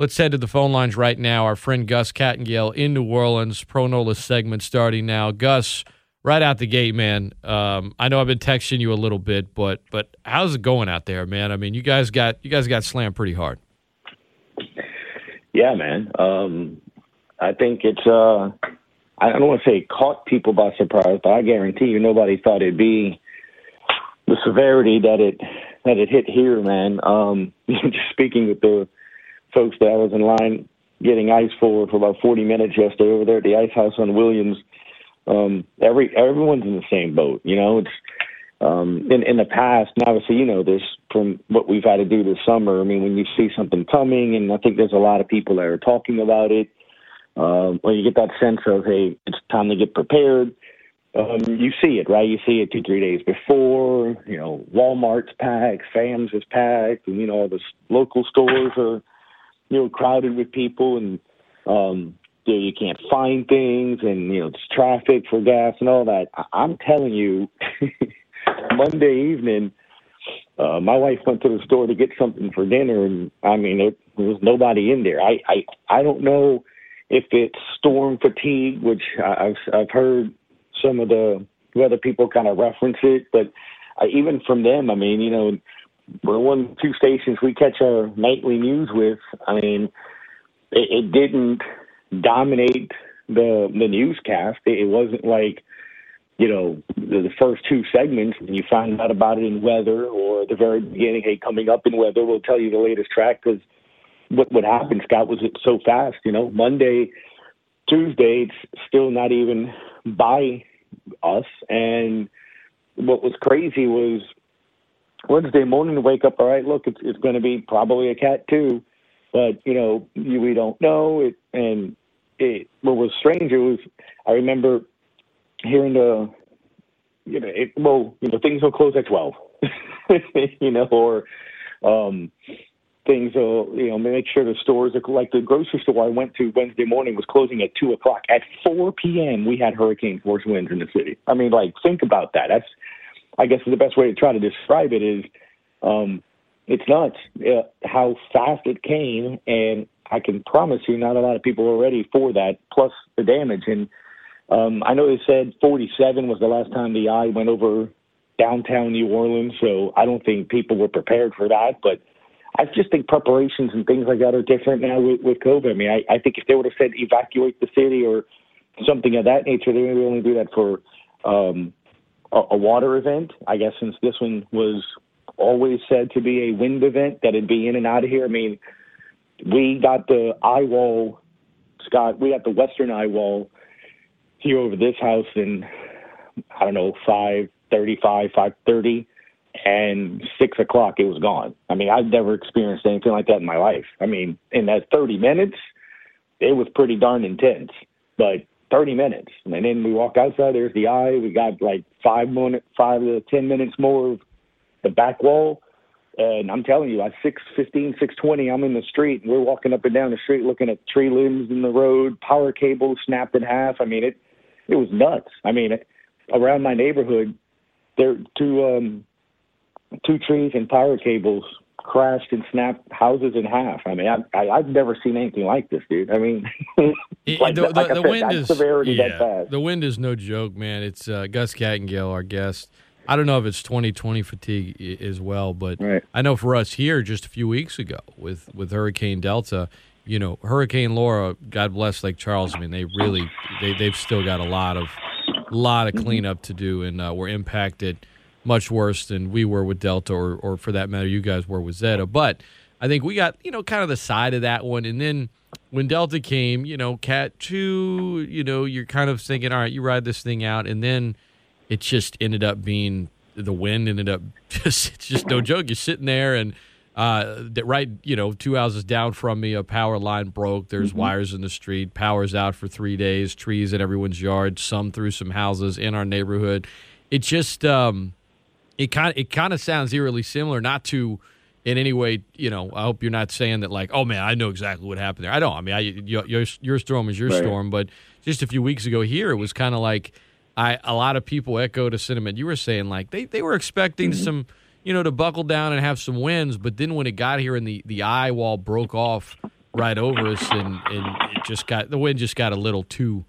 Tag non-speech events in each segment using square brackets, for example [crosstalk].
Let's head to the phone lines right now. Our friend Gus Kattengell in New Orleans. Pro Nola segment starting now. Gus, right out the gate, man. Um, I know I've been texting you a little bit, but but how's it going out there, man? I mean, you guys got you guys got slammed pretty hard. Yeah, man. Um, I think it's uh, I don't want to say caught people by surprise, but I guarantee you nobody thought it'd be the severity that it that it hit here, man. Um, [laughs] just speaking with the folks that I was in line getting ice for for about 40 minutes yesterday over there at the Ice House on Williams. Um, every everyone's in the same boat, you know. It's um, in in the past, and obviously you know this from what we've had to do this summer. I mean, when you see something coming, and I think there's a lot of people that are talking about it. Um, when you get that sense of hey, it's time to get prepared. Um, you see it, right? You see it two, three days before. You know, Walmart's packed, Sam's is packed, and you know all the local stores are, you know, crowded with people, and um, you, know, you can't find things, and you know, it's traffic for gas and all that. I- I'm telling you, [laughs] Monday evening, uh, my wife went to the store to get something for dinner, and I mean, it, there was nobody in there. I, I, I don't know if it's storm fatigue, which I- I've, I've heard some of the weather people kind of reference it, but I, even from them, I mean, you know, we're one two stations we catch our nightly news with. I mean, it, it didn't dominate the the newscast. It, it wasn't like you know the, the first two segments and you find out about it in weather or the very beginning. Hey, coming up in weather, we'll tell you the latest track because what what happened, Scott, was it so fast? You know, Monday, Tuesday, it's still not even by us. And what was crazy was Wednesday morning wake up. All right, look, it's it's going to be probably a cat two, but you know you, we don't know it. And it what was strange it was I remember hearing the you know it, well you know things will close at twelve, [laughs] you know or um things will you know make sure the stores are like the grocery store I went to Wednesday morning was closing at two o'clock. At four p.m. we had hurricane force winds in the city. I mean, like think about that. That's I guess the best way to try to describe it is um, it's nuts uh, how fast it came, and I can promise you, not a lot of people were ready for that. Plus the damage, and um, I know they said 47 was the last time the eye went over downtown New Orleans, so I don't think people were prepared for that, but. I just think preparations and things like that are different now with, with COVID. I mean, I, I think if they would have said evacuate the city or something of that nature, they would only do that for um, a, a water event. I guess since this one was always said to be a wind event, that it'd be in and out of here. I mean, we got the eye wall, Scott. We got the western eye wall here over this house in I don't know five thirty-five, five thirty and six o'clock it was gone. I mean, I've never experienced anything like that in my life. I mean, in that 30 minutes, it was pretty darn intense, but 30 minutes. And then we walk outside, there's the eye. We got like five minutes, five to 10 minutes more of the back wall. And I'm telling you, at 615, 620, I'm in the street and we're walking up and down the street looking at tree limbs in the road, power cables snapped in half. I mean, it, it was nuts. I mean, it, around my neighborhood, there two, um, two trees and power cables crashed and snapped houses in half. I mean, I, I, I've never seen anything like this, dude. I mean, [laughs] like, the, the, like I the said, wind is severity yeah, that bad. the wind is no joke, man. It's uh, Gus Kattengell, our guest. I don't know if it's 2020 fatigue as well, but Right. I know for us here, just a few weeks ago with with Hurricane Delta, you know, Hurricane Laura, God bless Lake Charles. I mean, they really they they've still got a lot of lot of cleanup to do, and uh, were impacted much worse than we were with Delta, or or for that matter, you guys were with Zeta. But I think we got you know kind of the side of that one, and then when Delta came, you know, Cat two, you know, you're kind of thinking, all right, you ride this thing out, and then it just ended up being the wind ended up [laughs] just it's just no joke. You're sitting there and uh, that right, you know, two houses down from me, a power line broke. There's wires in the street. Power's out for three days. Trees in everyone's yard. Some through some houses in our neighborhood. It just um, it kind it kind of sounds eerily similar, not to in any way. You know, I hope you're not saying that like, oh man, I know exactly what happened there. I don't. I mean, I, your, your your storm is your Right. storm, but just a few weeks ago here, it was kind of like I a lot of people echoed a sentiment you were saying like they they were expecting some you know to buckle down and have some wins, but then when it got here and the the eye wall broke off right over us, and, and it just got the wind just got a little too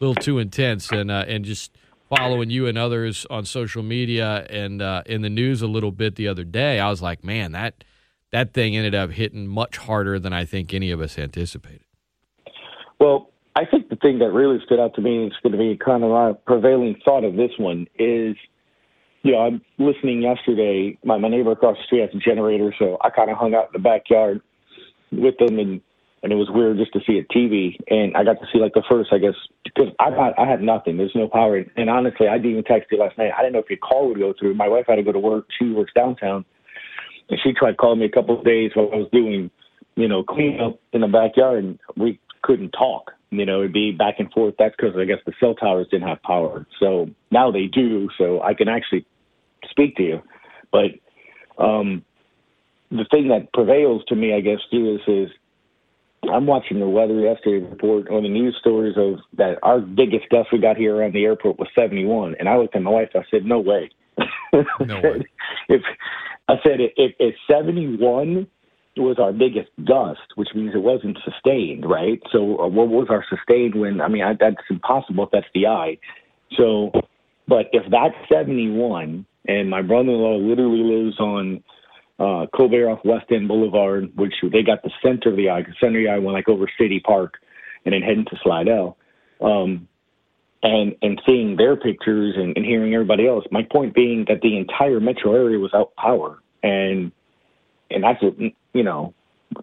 little too intense, and uh, and just following you and others on social media and uh, in the news a little bit the other day, I was like, man, that that thing ended up hitting much harder than I think any of us anticipated. Well, I think the thing that really stood out to me is going to be kind of a prevailing thought of this one is, you know, I'm listening yesterday. My, my neighbor across the street has a generator, so I kind of hung out in the backyard with them, and and it was weird just to see a TV. And I got to see like the first, I guess, because I got I had nothing. There's no power, and honestly, I didn't even text you last night. I didn't know if your call would go through. My wife had to go to work. She works downtown, and she tried calling me a couple of days while I was doing, you know, cleanup in the backyard, and we couldn't talk. You know, it'd be back and forth. That's because I guess the cell towers didn't have power. So now they do. So I can actually speak to you. But um, the thing that prevails to me, I guess, too, is, is I'm watching the weather yesterday report on the news stories of that our biggest gust we got here around the airport was 71, and I looked at my wife. I said, "No way." [laughs] No way. [laughs] if I said if, if 71 was our biggest gust, which means it wasn't sustained, right? So uh, what was our sustained when? I mean, I, that's impossible if that's the eye. So, but if that's 71, and my brother-in-law literally lives on uh, Colbert off West End Boulevard, which they got the center of the eye. The center of the eye went like over City Park, and then heading to Slidell. Um, and and seeing their pictures and, and hearing everybody else. My point being that the entire metro area was out power, and and that's a, you know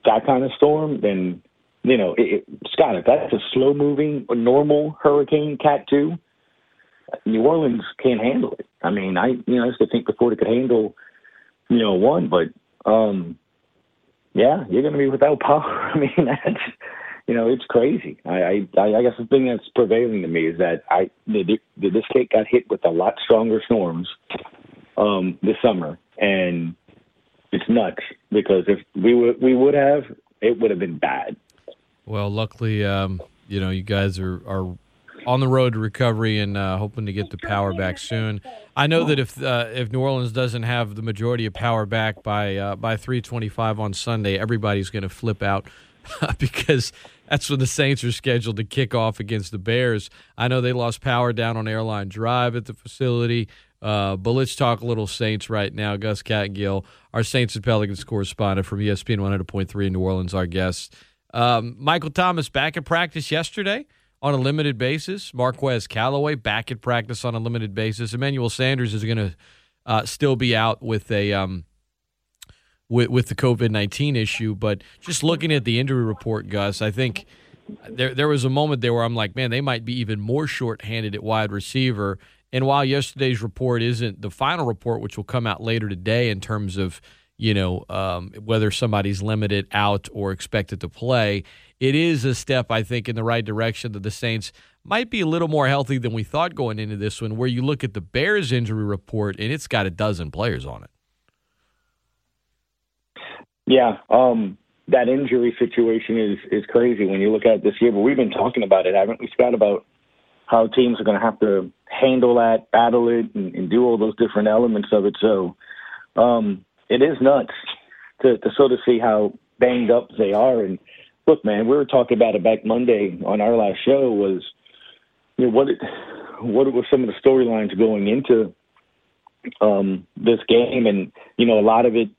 that kind of storm. Then you know, it, it, Scott, if that's a slow moving, normal hurricane Cat two, New Orleans can't handle it. I mean, I you know I used to think before they could handle you know one, but um, yeah, you're going to be without power. [laughs] I mean, that's you know, it's crazy. I, I, I guess the thing that's prevailing to me is that I, this state got hit with a lot stronger storms um, this summer, and it's nuts because if we would we would have, it would have been bad. Well, luckily, um, you know, you guys are are on the road to recovery and uh, hoping to get the power back soon. I know that if uh, if New Orleans doesn't have the majority of power back by uh, by three twenty five on Sunday, everybody's going to flip out [laughs] because that's when the Saints are scheduled to kick off against the Bears. I know they lost power down on Airline Drive at the facility. Uh, but let's talk a little Saints right now. Gus Kattengell, our Saints and Pelicans correspondent from ESPN 100.3 in New Orleans, our guest. Um, Michael Thomas back at practice yesterday on a limited basis. Marquez Callaway back at practice on a limited basis. Emmanuel Sanders is going to uh, still be out with a um, with, with the COVID 19 issue. But just looking at the injury report, Gus, I think there, there was a moment there where I'm like, man, they might be even more shorthanded at wide receiver. And while yesterday's report isn't the final report, which will come out later today in terms of, you know, um, whether somebody's limited out or expected to play, it is a step, I think, in the right direction that the Saints might be a little more healthy than we thought going into this one, where you look at the Bears injury report and it's got a dozen players on it. Yeah, um, that injury situation is is crazy when you look at it this year. But we've been talking about it, haven't we, Scott? About how teams are going to have to handle that, battle it, and, and do all those different elements of it. So um, it is nuts to, to sort of see how banged up they are. And look, man, we were talking about it back Monday on our last show. Was you know what it, what were some of the storylines going into um, this game, and you know a lot of it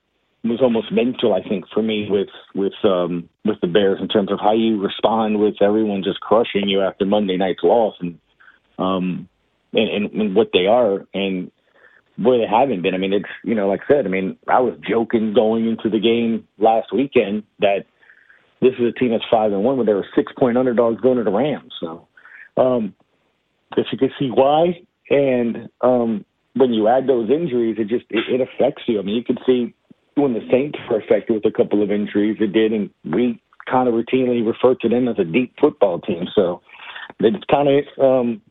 was almost mental, I think, for me with with um, with the Bears in terms of how you respond with everyone just crushing you after Monday night's loss, and um, and, and, and what they are, and where they haven't been. I mean, it's you know, like I said, I mean, I was joking going into the game last weekend that this is a team that's five and one, but they were six point underdogs going to the Rams. So, um, if you can see why, and um, when you add those injuries, it just it, it affects you. I mean, you can see when the Saints were affected with a couple of injuries, it did, and we kind of routinely refer to them as a deep football team. So it's kind of um,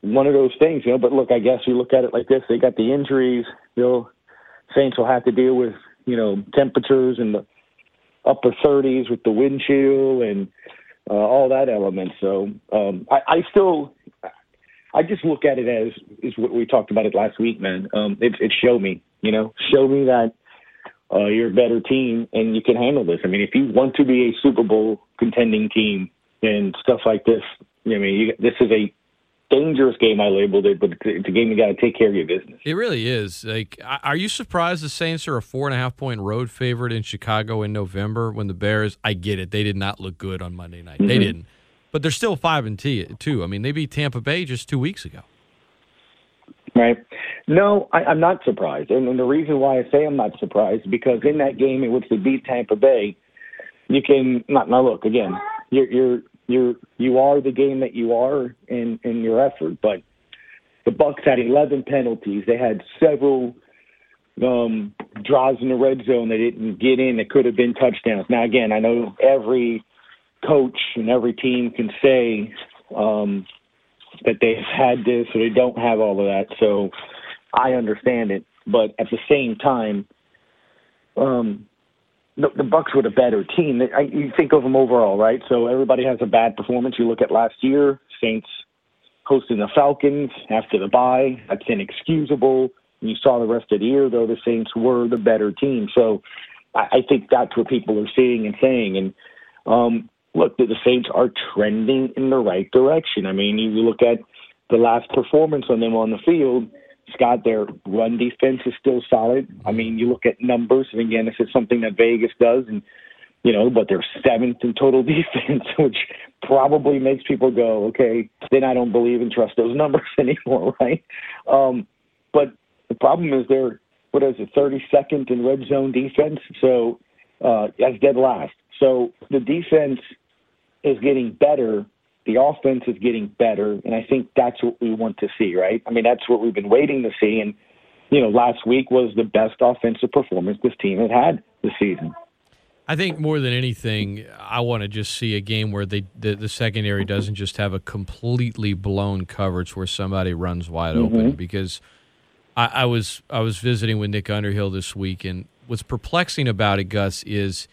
one of those things, you know. But look, I guess you look at it like this: they got the injuries. You know, Saints will have to deal with you know temperatures in the upper 30s with the wind chill and uh, all that element. So um, I, I still. I just look at it as is what we talked about it last week, man. Um, it, it show me, you know, show me that uh, you're a better team and you can handle this. I mean, if you want to be a Super Bowl contending team and stuff like this, I mean, you, this is a dangerous game. I labeled it, but it's a game you got to take care of your business. It really is. Like, are you surprised the Saints are a four and a half point road favorite in Chicago in November when the Bears? I get it; they did not look good on Monday night. Mm-hmm. They didn't, but they're still five and two. I mean, they beat Tampa Bay just two weeks ago. Right. No, I, I'm not surprised. And, and the reason why I say I'm not surprised because in that game in which they beat Tampa Bay, you can not now look again. You're you're you're you are the game that you are in in your effort, but the Bucs had 11 penalties. They had several um, drives in the red zone they didn't get in that could have been touchdowns. Now again, I know every coach and every team can say um, that they've had this or they don't have all of that. So I understand it, but at the same time, um, the, the Bucs were the better team. I, you think of them overall, right? So everybody has a bad performance. You look at last year, Saints hosting the Falcons after the bye. That's inexcusable. You saw the rest of the year, though, the Saints were the better team. So I, I think that's what people are seeing and saying. And um, look, the, the Saints are trending in the right direction. I mean, you look at the last performance on them on the field. Scott, their run defense is still solid. I mean, you look at numbers, and again, this is something that Vegas does, and you know, but they're seventh in total [laughs] defense, which probably makes people go, okay, then I don't believe and trust those numbers [laughs] anymore, [laughs] right? Um, but the problem is they're what is it, 32nd in red zone defense, so uh, that's dead last. So the defense is getting better. The offense is getting better, and I think that's what we want to see, right? I mean, that's what we've been waiting to see. And you know, last week was the best offensive performance this team had had this season. I think more than anything, I want to just see a game where they the, the secondary doesn't just have a completely blown coverage where somebody runs wide mm-hmm. open. Because I, I was I was visiting with Nick Underhill this week, and what's perplexing about it, Gus, is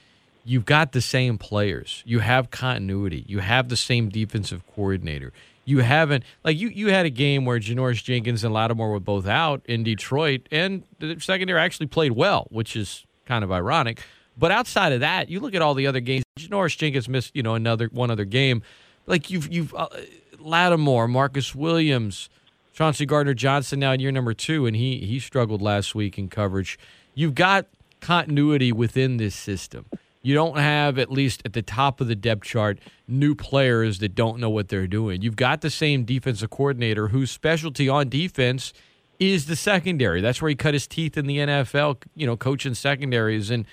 you've got the same players. You have continuity. You have the same defensive coordinator. You haven't like you you had a game where Janoris Jenkins and Lattimore were both out in Detroit, and the secondary actually played well, which is kind of ironic. But outside of that, you look at all the other games. Janoris Jenkins missed you know another one other game. Like you've you've uh, Lattimore, Marcus Williams, Chauncey Gardner Johnson now in year number two, and he he struggled last week in coverage. You've got continuity within this system you don't have at least at the top of the depth chart new players that don't know what they're doing. You've got the same defensive coordinator whose specialty on defense is the secondary. That's where he cut his teeth in the NFL, you know, coaching secondaries and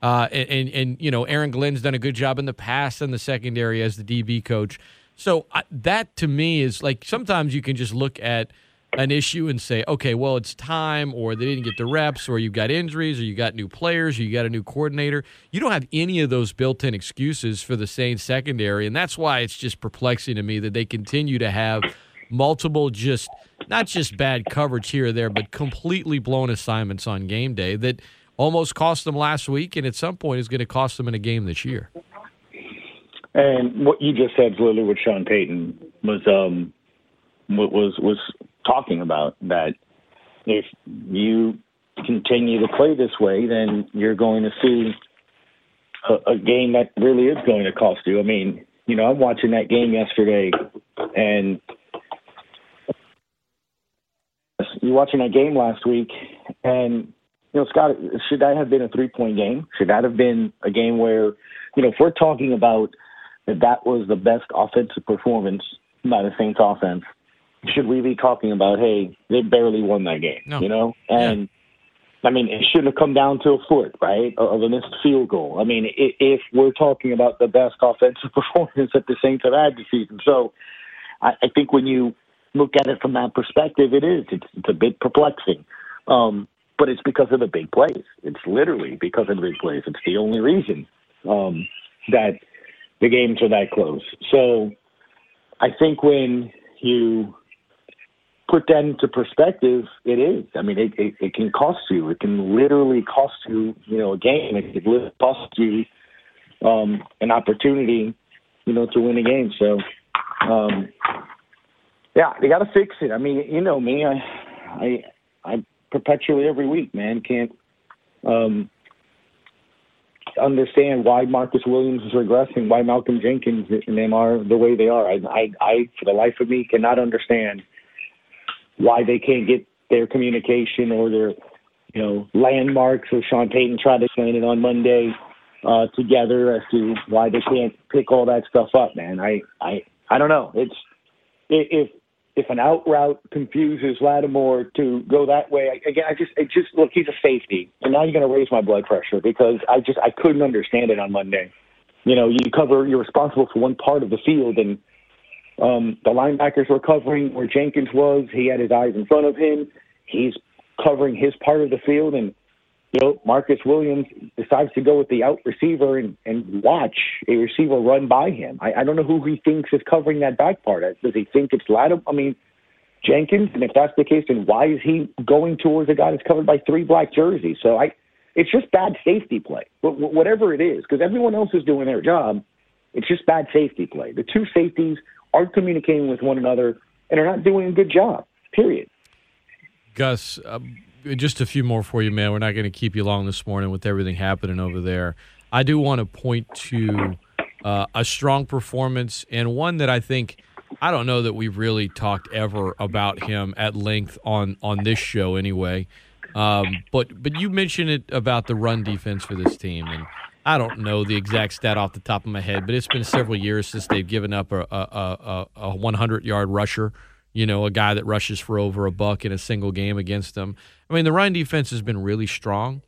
uh, and, and, you know Aaron Glenn's done a good job in the past in the secondary as the DB coach. So uh, that to me is like sometimes you can just look at an issue and say, okay, well, it's time, or they didn't get the reps, or you've got injuries, or you got new players, or you got a new coordinator. You don't have any of those built in excuses for the Saints secondary. And that's why it's just perplexing to me that they continue to have multiple, just not just bad coverage here or there, but completely blown assignments on game day that almost cost them last week, and at some point is going to cost them in a game this year. And what you just said, literally, with Sean Payton was um, was was talking about that if you continue to play this way, then you're going to see a, a game that really is going to cost you. I mean, you know, I'm watching that game yesterday, and you're watching that game last week, and you know, Scott, should that have been a three point game? Should that have been a game where, you know, if we're talking about that that was the best offensive performance by the Saints offense, should we be talking about, hey, they barely won that game, no. you know? And yeah. I mean, it shouldn't have come down to a foot, right, of a missed field goal. I mean, if we're talking about the best offensive [laughs] performance that the Saints have had this season, so I, I think when you look at it from that perspective, it is. It's, it's a bit perplexing. Um, but it's because of the big plays. It's literally because of the big plays. It's the only reason um, that the games are that close. So I think when you put that into perspective, it is. I mean, it, it, it can cost you. It can literally cost you, you know, a game. It can cost you um, an opportunity, you know, to win a game. So, um, yeah, they got to fix it. I mean, you know me, I, I, I perpetually every week, man, can't, um, understand why Marcus Williams is regressing, why Malcolm Jenkins and them are the way they are. I, I, I, for the life of me, cannot understand why they can't get their communication or their, you know, landmarks. Or Sean Payton tried to explain it on Monday uh, together as to why they can't pick all that stuff up. Man, I, I, I don't know. It's if if an out route confuses Lattimore to go that way, again, I just, it just look, he's a safety, and now you're going to raise my blood pressure because I just, I couldn't understand it on Monday. You know, you cover, you're responsible for one part of the field, and um, the linebackers were covering where Jenkins was. He had his eyes in front of him. He's covering his part of the field, and you know, Marcus Williams decides to go with the out receiver and, and watch a receiver run by him. I, I don't know who he thinks is covering that back part. Does he think it's Lattimore? I mean, Jenkins? And if that's the case, then why is he going towards a guy that's covered by three black jerseys? So I, it's just bad safety play, But whatever it is, because everyone else is doing their job. It's just bad safety play. The two safeties aren't communicating with one another and are not doing a good job. Period. Gus, um, just a few more for you, man. We're not going to keep you long this morning with everything happening over there. I do want to point to uh, a strong performance and one that I think I don't know that we've really talked ever about him at length on on this show anyway. Um, but but you mentioned it about the run defense for this team, and I don't know the exact stat off the top of my head, but it's been several years since they've given up a a, a, a 100 yard rusher. You know, a guy that rushes for over a buck in a single game against them. I mean, the run defense has been really strong.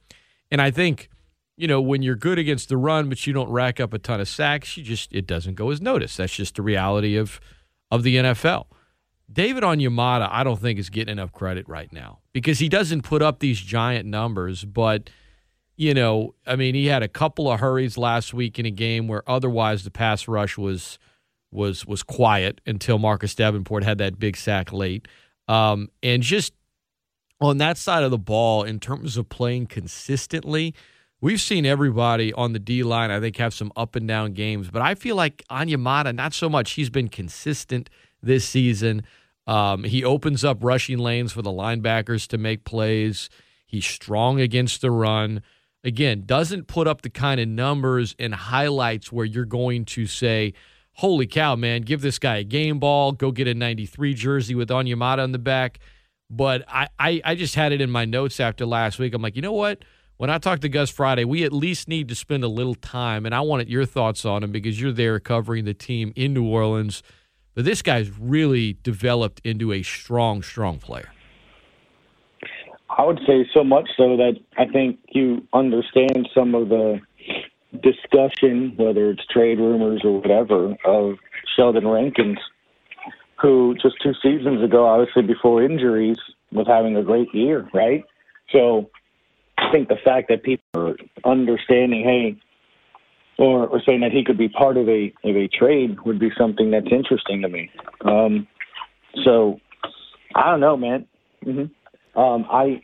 And I think, you know, when you're good against the run, but you don't rack up a ton of sacks, you just it doesn't go as noticed. That's just the reality of of the NFL. David Onyemata, I don't think is getting enough credit right now because he doesn't put up these giant numbers, but you know, I mean, he had a couple of hurries last week in a game where otherwise the pass rush was was was quiet until Marcus Davenport had that big sack late. Um, and just on that side of the ball, in terms of playing consistently, we've seen everybody on the D line, I think, have some up and down games. But I feel like Onyemata, not so much. He's been consistent this season. Um, he opens up rushing lanes for the linebackers to make plays. He's strong against the run. Again, doesn't put up the kind of numbers and highlights where you're going to say, holy cow, man, give this guy a game ball, go get a 93 jersey with Onyemata on the back. But I, I, I just had it in my notes after last week. I'm like, you know what? When I talked to Gus Friday, we at least need to spend a little time, and I wanted your thoughts on him because you're there covering the team in New Orleans. But this guy's really developed into a strong, strong player. I would say so much so that I think you understand some of the discussion, whether it's trade rumors or whatever, of Sheldon Rankins who just two seasons ago, obviously before injuries, was having a great year, right? So I think the fact that people are understanding, hey, or, or saying that he could be part of a of a trade would be something that's interesting to me. Um, so I don't know, man. Mm-hmm. Um, I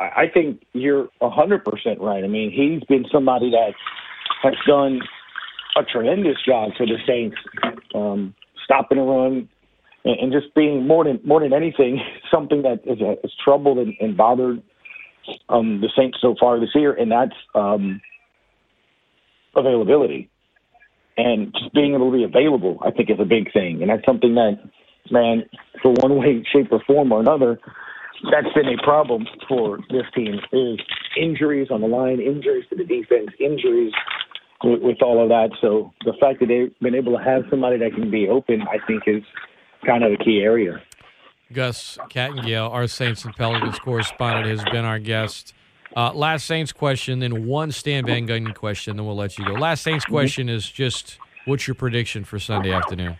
I think you're a hundred percent right. I mean, he's been somebody that has done a tremendous job for the Saints. Um, stopping a run, and, and just being more than more than anything [laughs] something that is, uh, has troubled and, and bothered um, the Saints so far this year, and that's um, availability. And just being able to be available, I think, is a big thing, and that's something that, man, for one way, shape, or form or another, that's been a problem for this team is injuries on the line, injuries to the defense, injuries with, with all of that. So the fact that they've been able to have somebody that can be open, I think, is kind of a key area. Gus Kattengell, our Saints and Pelicans correspondent, has been our guest. Uh, last Saints question, then one Stan Van Gundy question, then we'll let you go. Last Saints mm-hmm. question is just what's your prediction for Sunday afternoon?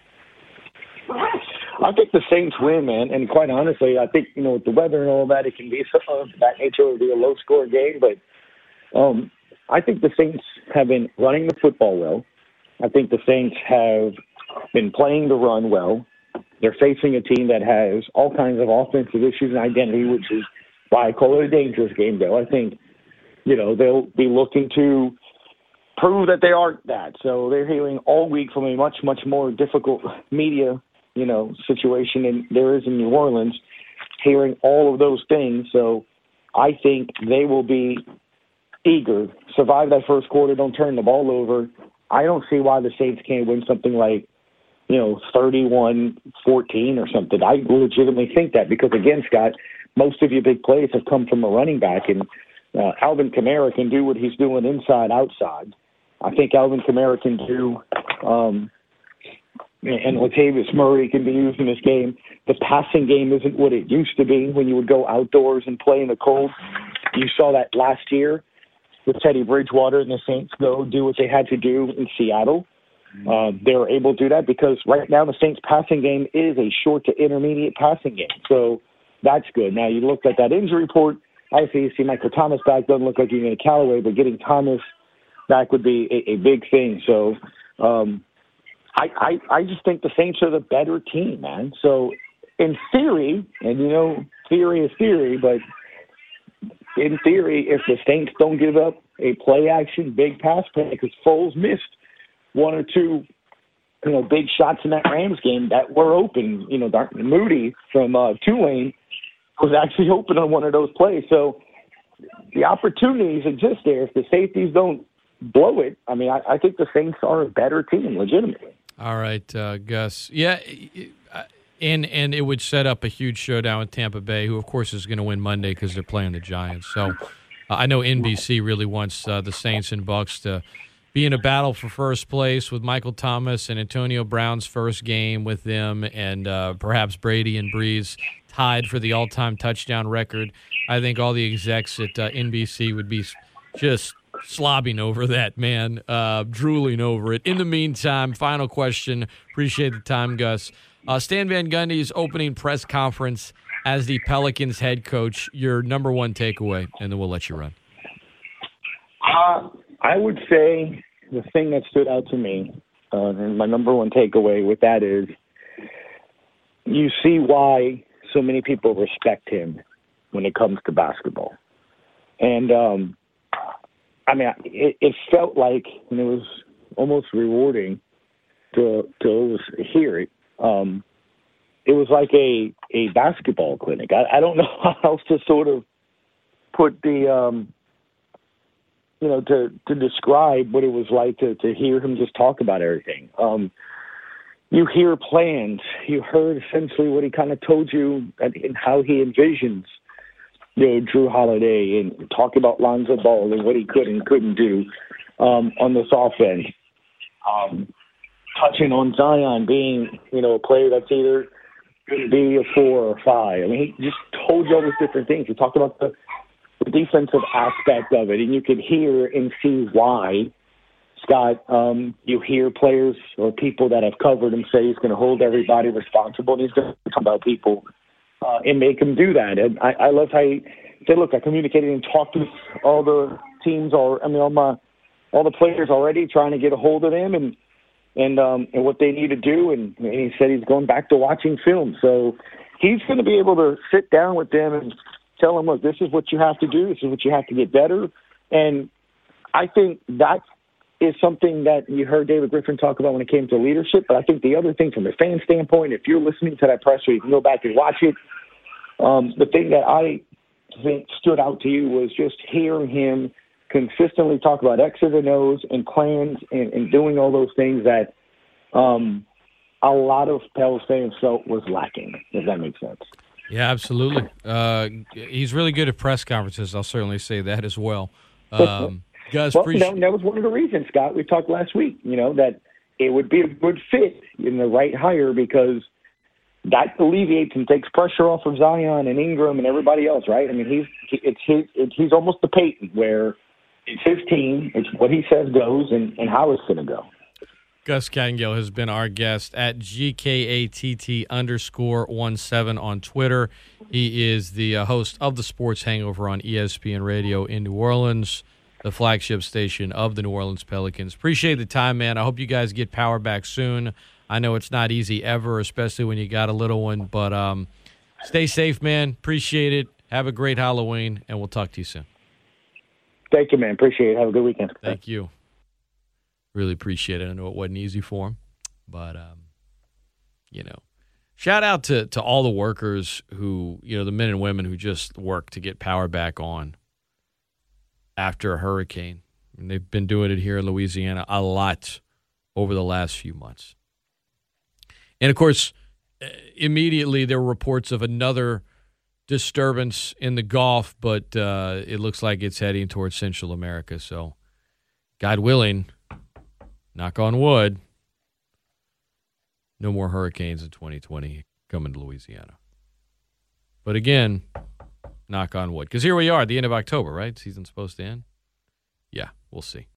I think the Saints win, man. And quite honestly, I think you know with the weather and all that, it can be [laughs] some of that nature. It will be a low score game, but um, I think the Saints have been running the football well. I think the Saints have been playing the run well. They're facing a team that has all kinds of offensive issues and identity, which is why I call it a dangerous game, though. I think, you know, they'll be looking to prove that they aren't that. So they're healing all week from a much, much more difficult media, you know, situation than there is in New Orleans, hearing all of those things. So I think they will be eager, survive that first quarter, don't turn the ball over. I don't see why the Saints can't win something like, you know, 31 14 or something. I legitimately think that because, again, Scott, most of your big plays have come from a running back, and uh, Alvin Kamara can do what he's doing inside, outside. I think Alvin Kamara can do, um, and Latavius Murray can be used in this game. The passing game isn't what it used to be when you would go outdoors and play in the cold. You saw that last year with Teddy Bridgewater and the Saints go do what they had to do in Seattle. Uh, they were able to do that because right now the Saints passing game is a short to intermediate passing game. So that's good. Now you look at that injury report. Obviously, you see Michael Thomas back. Doesn't look like you're going to Callaway, but getting Thomas back would be a, a big thing. So um, I, I I just think the Saints are the better team, man. So in theory, and you know, theory is theory, but in theory, if the Saints don't give up a play action big pass play, because Foles missed one or two, you know, big shots in that Rams game that were open. You know, Mooney from uh, Tulane was actually [laughs] open on one of those plays. So the opportunities exist there. If the safeties don't blow it, I mean, I, I think the Saints are a better team, legitimately. All right, uh, Gus. Yeah, and and it would set up a huge showdown with Tampa Bay, who of course is going to win Monday because they're playing the Giants. So uh, I know NBC really wants uh, the Saints and Bucs to be in a battle for first place with Michael Thomas and Antonio Brown's first game with them, and uh, perhaps Brady and Brees tied for the all-time touchdown record. I think all the execs at uh, NBC would be just slobbing over that, man, uh, drooling over it. In the meantime, final question. Appreciate the time, Gus. Uh, Stan Van Gundy's opening press conference as the Pelicans head coach. Your number one takeaway, and then we'll let you run. Uh, I would say the thing that stood out to me, uh, and my number one takeaway with that is you see why so many people respect him when it comes to basketball. And um, I mean, it, it felt like, and it was almost rewarding to to hear it. Um, it was like a a basketball clinic. I, I don't [laughs] know how else to sort of put the um, you know to to describe what it was like to to hear him just talk about everything. Um, you hear plans. You heard essentially what he kind of told you and, and how he envisions you know, Jrue Holiday and talk about Lonzo Ball and what he could and couldn't do um, on this offense. Um, touching on Zion being, you know, a player that's either going to be a four or five. I mean, he just told you all these different things. He talked about the, the defensive aspect of it, and you could hear and see why. Scott, um, you hear players or people that have covered him say he's going to hold everybody responsible, and he's going to talk about people uh, and make them do that. And I, I love how he said, "Look, I communicated and talked to all the teams, all I mean, all my all the players already, trying to get a hold of them and and um, and what they need to do." And, and he said he's going back to watching film, so he's going to be able to sit down with them and tell them, "Look, this is what you have to do. This is what you have to get better." And I think that is something that you heard David Griffin talk about when it came to leadership. But I think the other thing from a fan standpoint, if you're listening to that presser, you can go back and watch it. Um, the thing that I think stood out to you was just hearing him consistently talk about X's and O's and plans and, and doing all those things that um, a lot of Pels fans felt was lacking, if that makes sense. Yeah, absolutely. Uh, he's really good at press conferences. I'll certainly say that as well. [laughs] Um, Gus, well, appreciate- you know, that was one of the reasons, Scott. We talked last week. You know that it would be a good fit in the right hire because that alleviates and takes pressure off of Zion and Ingram and everybody else, right? I mean, he's it's his it's, he's almost the Payton where it's his team, it's what he says goes, and and how it's going to go. Gus Kattengell has been our guest at GKATT underscore one seven on Twitter. He is the uh, host of the Sports Hangover on ESPN Radio in New Orleans the flagship station of the New Orleans Pelicans. Appreciate the time, man. I hope you guys get power back soon. I know it's not easy ever, especially when you got a little one, but um, stay safe, man. Appreciate it. Have a great Halloween, and we'll talk to you soon. Thank you, man. Appreciate it. Have a good weekend. Thank you. Really appreciate it. I know it wasn't easy for him, but um, you know, shout out to to all the workers who, you know, the men and women who just work to get power back on after a hurricane. And they've been doing it here in Louisiana a lot over the last few months. And of course, uh, immediately there were reports of another disturbance in the Gulf, but uh, it looks like it's heading towards Central America. So, God willing, knock on wood, no more hurricanes in 2020 coming to Louisiana. But again, knock on wood. Because here we are, at the end of October, right? Season's supposed to end. Yeah, we'll see.